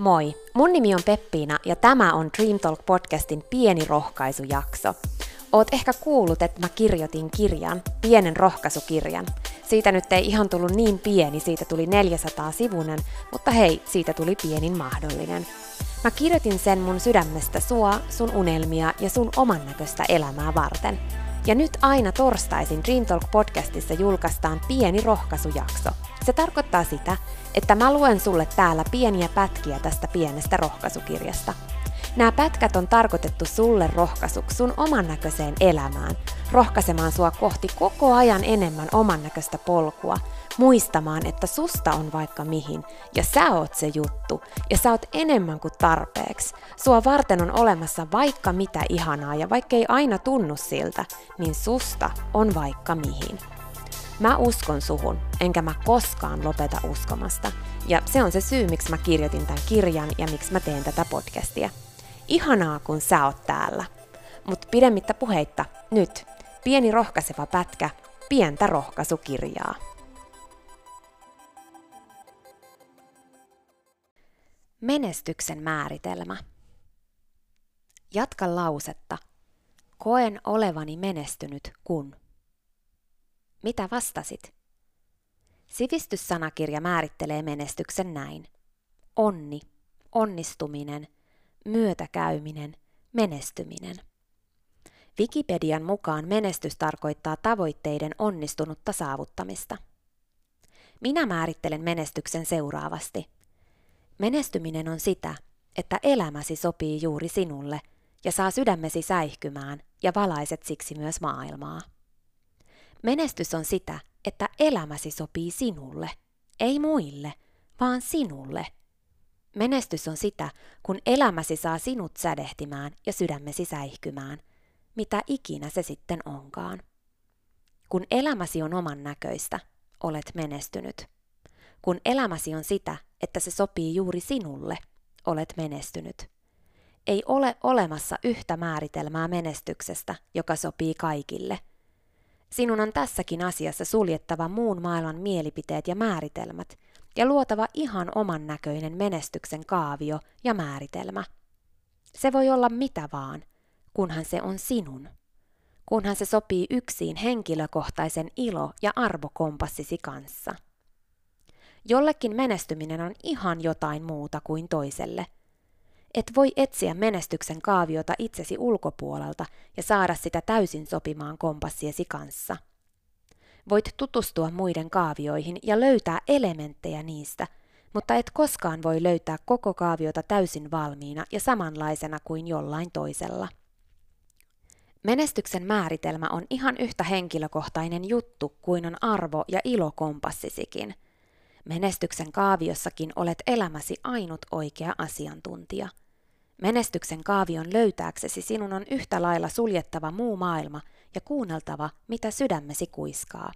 Moi, mun nimi on Peppiina ja tämä on Dream Talk podcastin pieni rohkaisujakso. Oot ehkä kuullut, että mä kirjoitin kirjan, pienen rohkaisukirjan. Siitä nyt ei ihan tullut niin pieni, siitä tuli 400 sivunen, mutta hei, siitä tuli pienin mahdollinen. Mä kirjoitin sen mun sydämestä sua, sun unelmia ja sun oman näköistä elämää varten. Ja nyt aina torstaisin Dream Talk podcastissa julkaistaan pieni rohkaisujakso. Se tarkoittaa sitä, että mä luen sulle täällä pieniä pätkiä tästä pienestä rohkaisukirjasta. Nämä pätkät on tarkoitettu sulle rohkaisuksi sun oman näköiseen elämään, rohkaisemaan sua kohti koko ajan enemmän oman näköistä polkua, muistamaan, että susta on vaikka mihin, ja sä oot se juttu, ja sä oot enemmän kuin tarpeeksi. Sua varten on olemassa vaikka mitä ihanaa, ja vaikka ei aina tunnu siltä, niin susta on vaikka mihin. Mä uskon suhun, enkä mä koskaan lopeta uskomasta. Ja se on se syy, miksi mä kirjoitin tämän kirjan ja miksi mä teen tätä podcastia. Ihanaa, kun sä oot täällä. Mutta pidemmittä puheitta, nyt pieni rohkaiseva pätkä, pientä rohkaisukirjaa. Menestyksen määritelmä. Jatka lausetta. Koen olevani menestynyt, kun. Mitä vastasit? Sivistyssanakirja määrittelee menestyksen näin. Onni, onnistuminen, myötäkäyminen, menestyminen. Wikipedian mukaan menestys tarkoittaa tavoitteiden onnistunutta saavuttamista. Minä määrittelen menestyksen seuraavasti. Menestyminen on sitä, että elämäsi sopii juuri sinulle ja saa sydämesi säihkymään ja valaiset siksi myös maailmaa. Menestys on sitä, että elämäsi sopii sinulle, ei muille, vaan sinulle. Menestys on sitä, kun elämäsi saa sinut sädehtimään ja sydämesi säihkymään, mitä ikinä se sitten onkaan. Kun elämäsi on oman näköistä, olet menestynyt. Kun elämäsi on sitä, että se sopii juuri sinulle, olet menestynyt. Ei ole olemassa yhtä määritelmää menestyksestä, joka sopii kaikille – Sinun on tässäkin asiassa suljettava muun maailman mielipiteet ja määritelmät ja luotava ihan oman näköinen menestyksen kaavio ja määritelmä. Se voi olla mitä vaan, kunhan se on sinun. Kunhan se sopii yksin henkilökohtaisen ilo- ja arvokompassisi kanssa. Jollekin menestyminen on ihan jotain muuta kuin toiselle – et voi etsiä menestyksen kaaviota itsesi ulkopuolelta ja saada sitä täysin sopimaan kompassiesi kanssa. Voit tutustua muiden kaavioihin ja löytää elementtejä niistä, mutta et koskaan voi löytää koko kaaviota täysin valmiina ja samanlaisena kuin jollain toisella. Menestyksen määritelmä on ihan yhtä henkilökohtainen juttu kuin on arvo- ja ilokompassisikin. Menestyksen kaaviossakin olet elämäsi ainut oikea asiantuntija – Menestyksen kaavion löytääksesi sinun on yhtä lailla suljettava muu maailma ja kuunneltava, mitä sydämesi kuiskaa.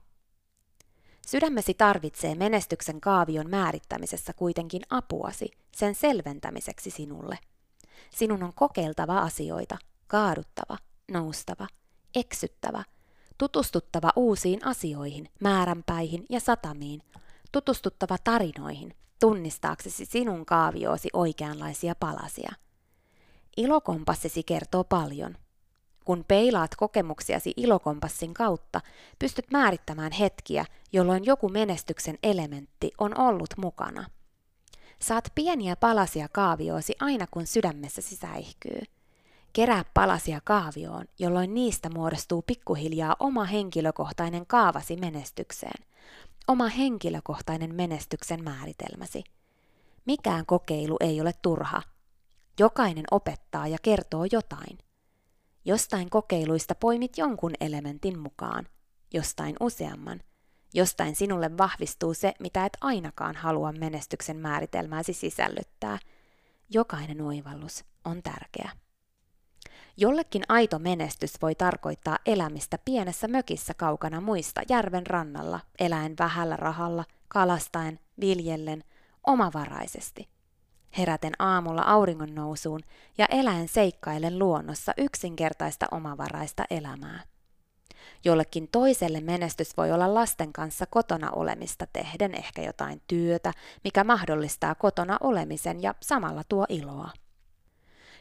Sydämesi tarvitsee menestyksen kaavion määrittämisessä kuitenkin apuasi sen selventämiseksi sinulle. Sinun on kokeiltava asioita, kaaduttava, noustava, eksyttävä, tutustuttava uusiin asioihin, määränpäihin ja satamiin, tutustuttava tarinoihin, tunnistaaksesi sinun kaavioosi oikeanlaisia palasia – Ilokompassisi kertoo paljon. Kun peilaat kokemuksiasi ilokompassin kautta, pystyt määrittämään hetkiä, jolloin joku menestyksen elementti on ollut mukana. Saat pieniä palasia kaavioosi aina kun sydämessäsi säihkyy. Kerää palasia kaavioon, jolloin niistä muodostuu pikkuhiljaa oma henkilökohtainen kaavasi menestykseen. Oma henkilökohtainen menestyksen määritelmäsi. Mikään kokeilu ei ole turha – Jokainen opettaa ja kertoo jotain. Jostain kokeiluista poimit jonkun elementin mukaan, jostain useamman. Jostain sinulle vahvistuu se, mitä et ainakaan halua menestyksen määritelmääsi sisällyttää. Jokainen oivallus on tärkeä. Jollekin aito menestys voi tarkoittaa elämistä pienessä mökissä kaukana muista järven rannalla, eläen vähällä rahalla, kalastaen, viljellen, omavaraisesti heräten aamulla auringon nousuun ja eläen seikkaillen luonnossa yksinkertaista omavaraista elämää. Jollekin toiselle menestys voi olla lasten kanssa kotona olemista tehden ehkä jotain työtä, mikä mahdollistaa kotona olemisen ja samalla tuo iloa.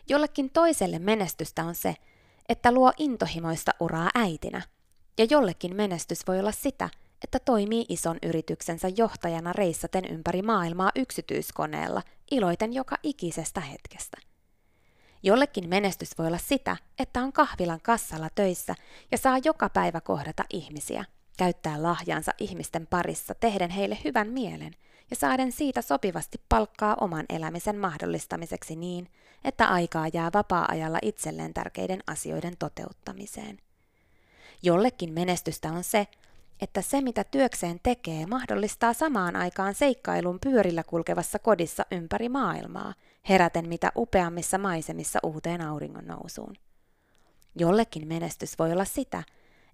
Jollekin toiselle menestystä on se, että luo intohimoista uraa äitinä, ja jollekin menestys voi olla sitä, että toimii ison yrityksensä johtajana reissaten ympäri maailmaa yksityiskoneella, iloiten joka ikisestä hetkestä. Jollekin menestys voi olla sitä, että on kahvilan kassalla töissä ja saa joka päivä kohdata ihmisiä, käyttää lahjansa ihmisten parissa tehden heille hyvän mielen ja saaden siitä sopivasti palkkaa oman elämisen mahdollistamiseksi niin, että aikaa jää vapaa-ajalla itselleen tärkeiden asioiden toteuttamiseen. Jollekin menestystä on se, että se mitä työkseen tekee mahdollistaa samaan aikaan seikkailun pyörillä kulkevassa kodissa ympäri maailmaa, heräten mitä upeammissa maisemissa uuteen auringon nousuun. Jollekin menestys voi olla sitä,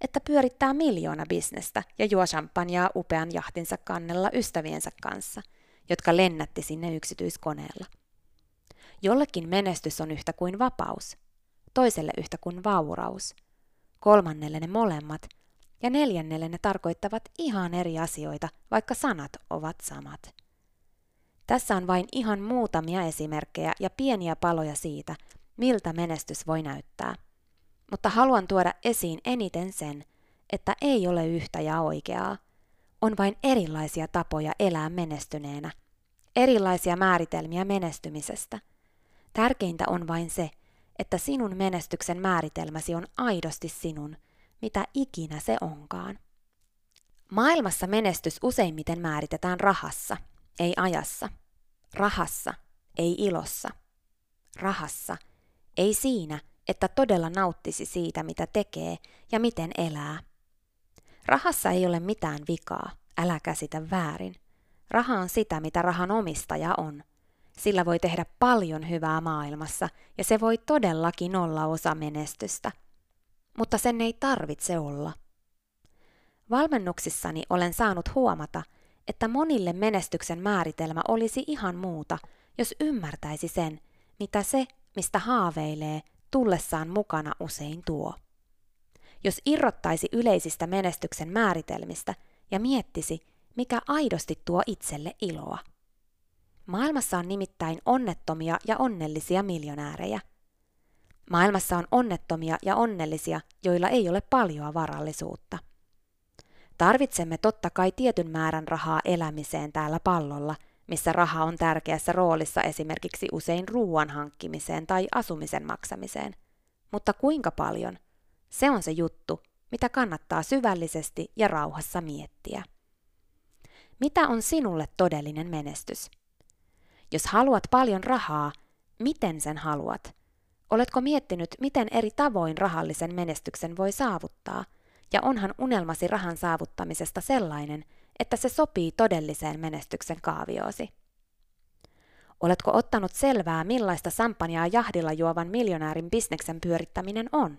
että pyörittää miljoona bisnestä ja juo champagnea upean jahtinsa kannella ystäviensä kanssa, jotka lennätti sinne yksityiskoneella. Jollekin menestys on yhtä kuin vapaus, toiselle yhtä kuin vauraus, kolmannelle ne molemmat – ja neljännelle ne tarkoittavat ihan eri asioita, vaikka sanat ovat samat. Tässä on vain ihan muutamia esimerkkejä ja pieniä paloja siitä, miltä menestys voi näyttää. Mutta haluan tuoda esiin eniten sen, että ei ole yhtä ja oikeaa. On vain erilaisia tapoja elää menestyneenä, erilaisia määritelmiä menestymisestä. Tärkeintä on vain se, että sinun menestyksen määritelmäsi on aidosti sinun – mitä ikinä se onkaan. Maailmassa menestys useimmiten määritetään rahassa, ei ajassa. Rahassa, ei ilossa. Rahassa, ei siinä, että todella nauttisi siitä, mitä tekee ja miten elää. Rahassa ei ole mitään vikaa, älä käsitä väärin. Raha on sitä, mitä rahan omistaja on. Sillä voi tehdä paljon hyvää maailmassa ja se voi todellakin olla osa menestystä – mutta sen ei tarvitse olla. Valmennuksissani olen saanut huomata, että monille menestyksen määritelmä olisi ihan muuta, jos ymmärtäisi sen, mitä se, mistä haaveilee, tullessaan mukana usein tuo. Jos irrottaisi yleisistä menestyksen määritelmistä ja miettisi, mikä aidosti tuo itselle iloa. Maailmassa on nimittäin onnettomia ja onnellisia miljonäärejä – Maailmassa on onnettomia ja onnellisia, joilla ei ole paljoa varallisuutta. Tarvitsemme totta kai tietyn määrän rahaa elämiseen täällä pallolla, missä raha on tärkeässä roolissa esimerkiksi usein ruoan hankkimiseen tai asumisen maksamiseen. Mutta kuinka paljon? Se on se juttu, mitä kannattaa syvällisesti ja rauhassa miettiä. Mitä on sinulle todellinen menestys? Jos haluat paljon rahaa, miten sen haluat? Oletko miettinyt, miten eri tavoin rahallisen menestyksen voi saavuttaa? Ja onhan unelmasi rahan saavuttamisesta sellainen, että se sopii todelliseen menestyksen kaavioosi? Oletko ottanut selvää, millaista sampanjaa jahdilla juovan miljonäärin bisneksen pyörittäminen on?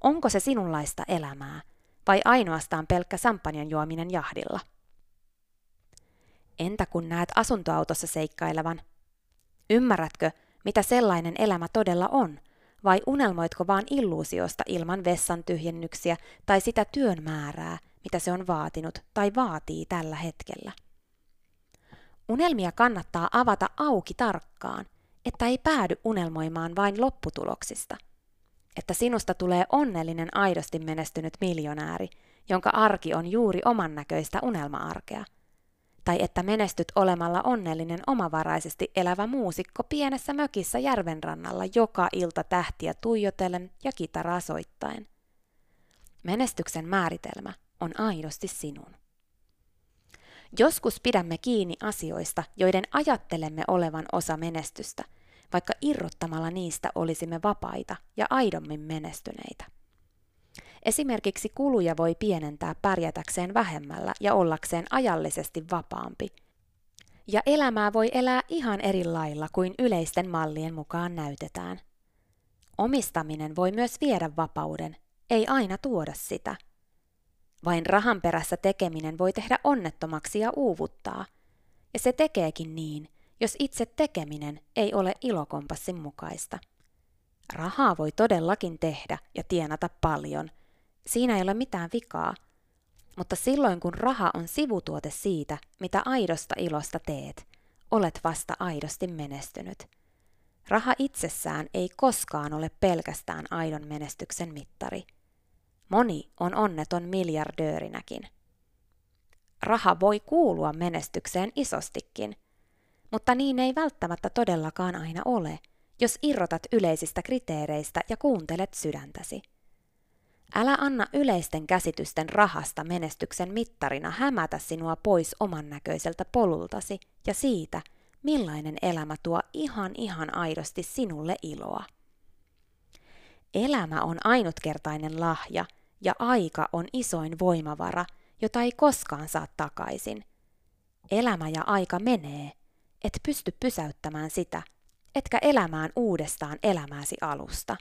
Onko se sinunlaista elämää, vai ainoastaan pelkkä sampanjan juominen jahdilla? Entä kun näet asuntoautossa seikkailevan? Ymmärrätkö, mitä sellainen elämä todella on, vai unelmoitko vaan illuusiosta ilman vessan tyhjennyksiä tai sitä työn määrää, mitä se on vaatinut tai vaatii tällä hetkellä? Unelmia kannattaa avata auki tarkkaan, että ei päädy unelmoimaan vain lopputuloksista. Että sinusta tulee onnellinen aidosti menestynyt miljonääri, jonka arki on juuri oman näköistä unelma-arkea – tai että menestyt olemalla onnellinen omavaraisesti elävä muusikko pienessä mökissä järvenrannalla joka ilta tähtiä tuijotellen ja kitaraa soittaen. Menestyksen määritelmä on aidosti sinun. Joskus pidämme kiinni asioista, joiden ajattelemme olevan osa menestystä, vaikka irrottamalla niistä olisimme vapaita ja aidommin menestyneitä. Esimerkiksi kuluja voi pienentää pärjätäkseen vähemmällä ja ollakseen ajallisesti vapaampi. Ja elämää voi elää ihan eri lailla kuin yleisten mallien mukaan näytetään. Omistaminen voi myös viedä vapauden, ei aina tuoda sitä. Vain rahan perässä tekeminen voi tehdä onnettomaksi ja uuvuttaa. Ja se tekeekin niin, jos itse tekeminen ei ole ilokompassin mukaista. Rahaa voi todellakin tehdä ja tienata paljon – Siinä ei ole mitään vikaa. Mutta silloin kun raha on sivutuote siitä, mitä aidosta ilosta teet, olet vasta aidosti menestynyt. Raha itsessään ei koskaan ole pelkästään aidon menestyksen mittari. Moni on onneton miljardöörinäkin. Raha voi kuulua menestykseen isostikin, mutta niin ei välttämättä todellakaan aina ole, jos irrotat yleisistä kriteereistä ja kuuntelet sydäntäsi. Älä anna yleisten käsitysten rahasta menestyksen mittarina hämätä sinua pois oman näköiseltä polultasi ja siitä, millainen elämä tuo ihan ihan aidosti sinulle iloa. Elämä on ainutkertainen lahja ja aika on isoin voimavara, jota ei koskaan saa takaisin. Elämä ja aika menee, et pysty pysäyttämään sitä, etkä elämään uudestaan elämääsi alusta.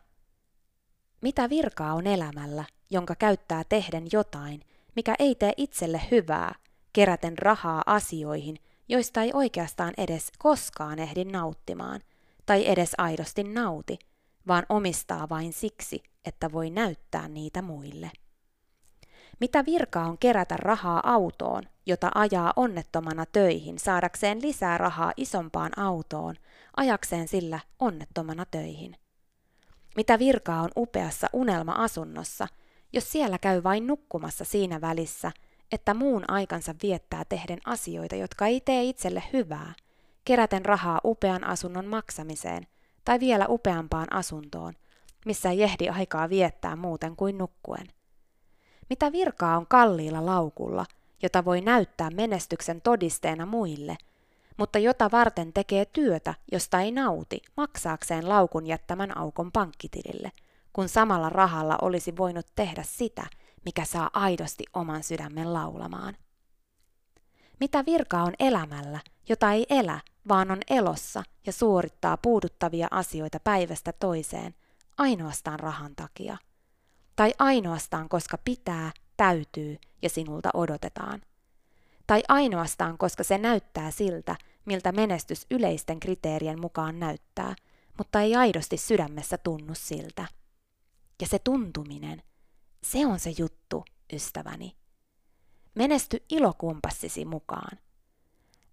Mitä virkaa on elämällä, jonka käyttää tehden jotain, mikä ei tee itselle hyvää, keräten rahaa asioihin, joista ei oikeastaan edes koskaan ehdi nauttimaan, tai edes aidosti nauti, vaan omistaa vain siksi, että voi näyttää niitä muille. Mitä virkaa on kerätä rahaa autoon, jota ajaa onnettomana töihin saadakseen lisää rahaa isompaan autoon, ajakseen sillä onnettomana töihin? Mitä virkaa on upeassa unelma-asunnossa, jos siellä käy vain nukkumassa siinä välissä, että muun aikansa viettää tehden asioita, jotka ei tee itselle hyvää, keräten rahaa upean asunnon maksamiseen tai vielä upeampaan asuntoon, missä ei ehdi aikaa viettää muuten kuin nukkuen. Mitä virkaa on kalliilla laukulla, jota voi näyttää menestyksen todisteena muille, mutta jota varten tekee työtä, josta ei nauti, maksaakseen laukun jättämän aukon pankkitilille, kun samalla rahalla olisi voinut tehdä sitä, mikä saa aidosti oman sydämen laulamaan. Mitä virkaa on elämällä, jota ei elä, vaan on elossa ja suorittaa puuduttavia asioita päivästä toiseen, ainoastaan rahan takia? Tai ainoastaan koska pitää, täytyy ja sinulta odotetaan? Tai ainoastaan koska se näyttää siltä, miltä menestys yleisten kriteerien mukaan näyttää, mutta ei aidosti sydämessä tunnu siltä. Ja se tuntuminen – se on se juttu, ystäväni. Menesty ilokumpassisi mukaan.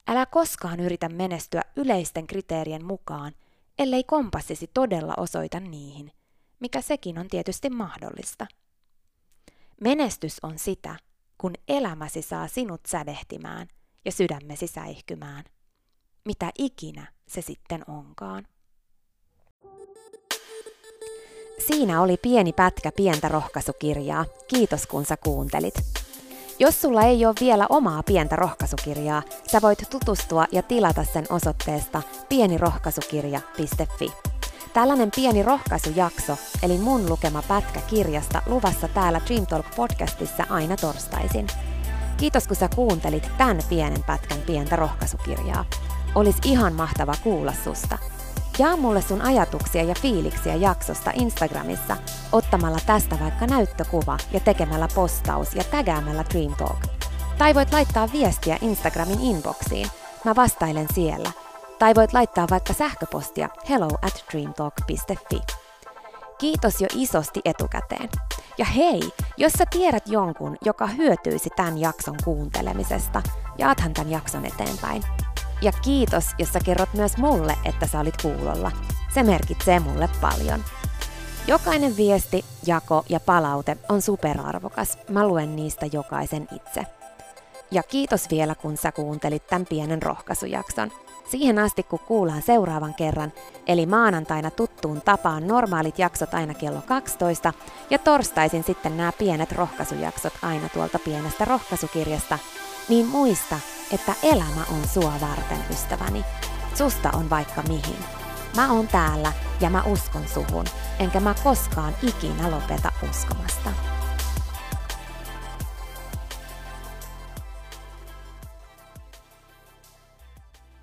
Älä koskaan yritä menestyä yleisten kriteerien mukaan, ellei kompassisi todella osoita niihin, mikä sekin on tietysti mahdollista. Menestys on sitä, kun elämäsi saa sinut sädehtimään ja sydämesi säihkymään. Mitä ikinä se sitten onkaan. Siinä oli pieni pätkä pientä rohkaisukirjaa. Kiitos kun sä kuuntelit. Jos sulla ei ole vielä omaa pientä rohkaisukirjaa, sä voit tutustua ja tilata sen osoitteesta pienirohkaisukirja.fi. Tällainen pieni rohkaisujakso, eli mun lukema pätkä kirjasta luvassa täällä Dream Talk podcastissa aina torstaisin. Kiitos kun sä kuuntelit tämän pienen pätkän pientä rohkaisukirjaa. Olis ihan mahtava kuulla susta. Jaa mulle sun ajatuksia ja fiiliksiä jaksosta Instagramissa ottamalla tästä vaikka näyttökuva ja tekemällä postaus ja tägäämällä Dream Talk. Tai voit laittaa viestiä Instagramin inboxiin. Mä vastailen siellä. Tai voit laittaa vaikka sähköpostia hello at dreamtalk.fi. Kiitos jo isosti etukäteen. Ja hei, jos sä tiedät jonkun, joka hyötyisi tämän jakson kuuntelemisesta, jaathan tämän jakson eteenpäin. Ja kiitos, jos sä kerrot myös mulle, että sä olit kuulolla. Se merkitsee mulle paljon. Jokainen viesti, jako ja palaute on superarvokas. Mä luen niistä jokaisen itse. Ja kiitos vielä, kun sä kuuntelit tämän pienen rohkaisujakson. Siihen asti, kun kuullaan seuraavan kerran, eli maanantaina tuttuun tapaan normaalit jaksot aina kello 12 ja torstaisin sitten nämä pienet rohkaisujaksot aina tuolta pienestä rohkaisukirjasta, niin muista, että elämä on sua varten, ystäväni. Susta on vaikka mihin. Mä oon täällä ja mä uskon suhun, enkä mä koskaan ikinä lopeta uskomasta.